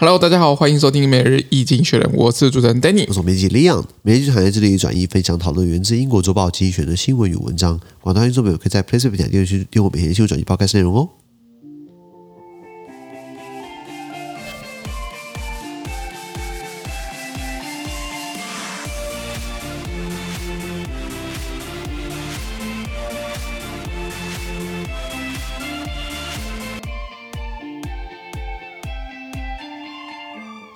Hello，大家好，欢迎收听每日易经济学人，我是主持人 Danny，我是编辑 Leon，每日一经济学人这里转译分享讨论源自英国周报精选的新闻与文章，广大听众朋友可以在 PressPlay 点点去订阅我每天新闻转译报开始内容哦。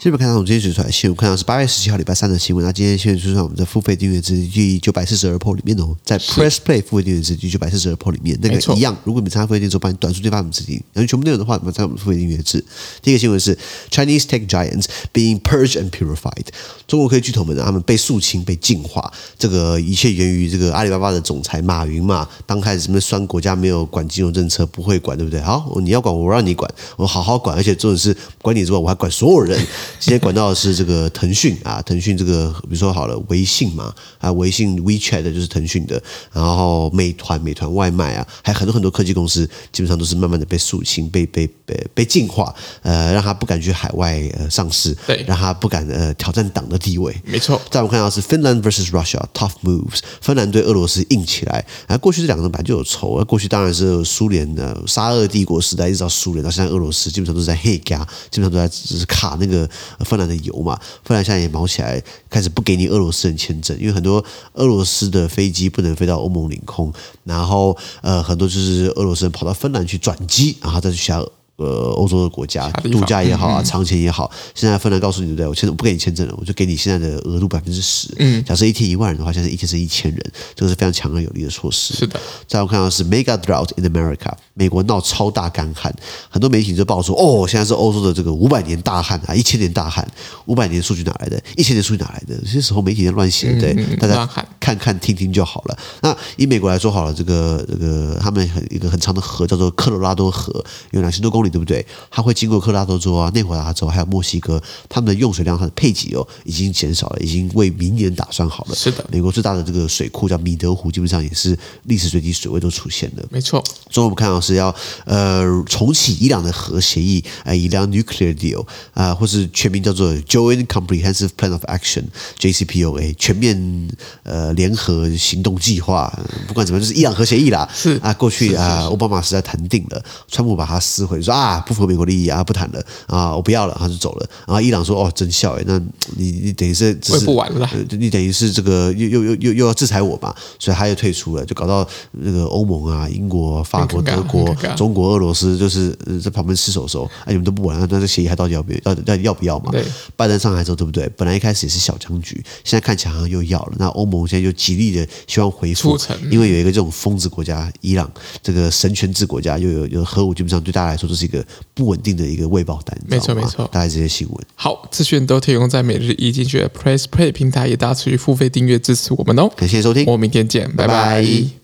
这边看到我们今天选出来的新闻，看到是八月十七号礼拜三的新闻。那今天先选出来我们的付费订阅制第九百四十二 PO 里面哦，在 Press Play 付费订阅制第九百四十二 PO 里面，那个一样。如果你参加付费订阅制，把你短数据发给我们自己，然后全部内容的话，我们在我们付费订阅制。第一个新闻是 Chinese tech giants being purged and purified，中国科技巨头们呢，他们被肃清、被净化。这个一切源于这个阿里巴巴的总裁马云嘛，刚开始什么酸国家没有管金融政策，不会管，对不对？好，你要管我，我让你管，我好好管，而且重点是管你之外，我还管所有人。今天管到的是。这个腾讯啊，腾讯这个，比如说好了，微信嘛，啊，微信 WeChat 的就是腾讯的，然后美团，美团外卖啊，还有很多很多科技公司，基本上都是慢慢的被肃清、被被被被净化，呃，让他不敢去海外呃上市，对，让他不敢呃挑战党的地位，没错。再我们看到是 Finland versus Russia，tough moves，芬兰对俄罗斯硬起来，啊，过去这两个人本来就有仇，啊，过去当然是苏联的沙俄帝国时代一直到苏联到现在俄罗斯，基本上都是在黑加，基本上都在只是卡那个芬兰的油。嘛，芬兰现在也毛起来，开始不给你俄罗斯人签证，因为很多俄罗斯的飞机不能飞到欧盟领空，然后呃，很多就是俄罗斯人跑到芬兰去转机，然后再去下。呃，欧洲的国家度假也好啊，长钱也好，现在芬兰告诉你对不对？我签我不给你签证了，我就给你现在的额度百分之十。嗯，假设一天一万人的话，现在一天是一千人，这个是非常强而有力的措施。是的。再我看到是 Mega Drought in America，美国闹超大干旱，很多媒体就报说，哦，现在是欧洲的这个五百年大旱啊，一千年大旱，五百年数据哪来的？一千年数据哪来的？有些时候媒体在乱写，对，大家看看听听就好了。那以美国来说好了，这个这个他们很一个很长的河叫做科罗拉多河，有两千多公里。对不对？它会经过科罗拉多州啊、内华达州，还有墨西哥，他们的用水量、它的配给哦，已经减少了，已经为明年打算好了。是的，美国最大的这个水库叫米德湖，基本上也是历史最低水位都出现了。没错。所以我们看到是要呃重启伊朗的核协议，呃，伊朗 nuclear deal 啊、呃，或是全名叫做 Joint Comprehensive Plan of Action（JCPOA） 全面呃联合行动计划。不管怎么样，就是伊朗核协议啦。是啊，过去啊，奥巴马时代谈定了，川普把它撕毁，说啊不符合美国利益啊，不谈了啊，我不要了，他就走了。然后伊朗说哦，真笑诶，那你你等于是这是不完了，你等于是这个又又又又又要制裁我嘛，所以他又退出了，就搞到那个欧盟啊、英国、法国、德国、中国、俄罗斯就是在旁边吃手手，哎，你们都不玩，那这协议还到底要不要？到底要不要嘛？对，拜登上台之后对不对？本来一开始也是小僵局，现在看起来好像又要了。那欧盟现在就极力的希望回复，因为有一个这种疯子国家伊朗，这个神权制国家又有有核武，基本上对大家来说都是一个不稳定的一个未爆弹，没错没错，大概这些新闻。好，资讯都提供在每日一经济学人 Press Play 平台，也大家持续付费订阅支持我们哦。感谢收听，我们明天见，拜拜。拜拜。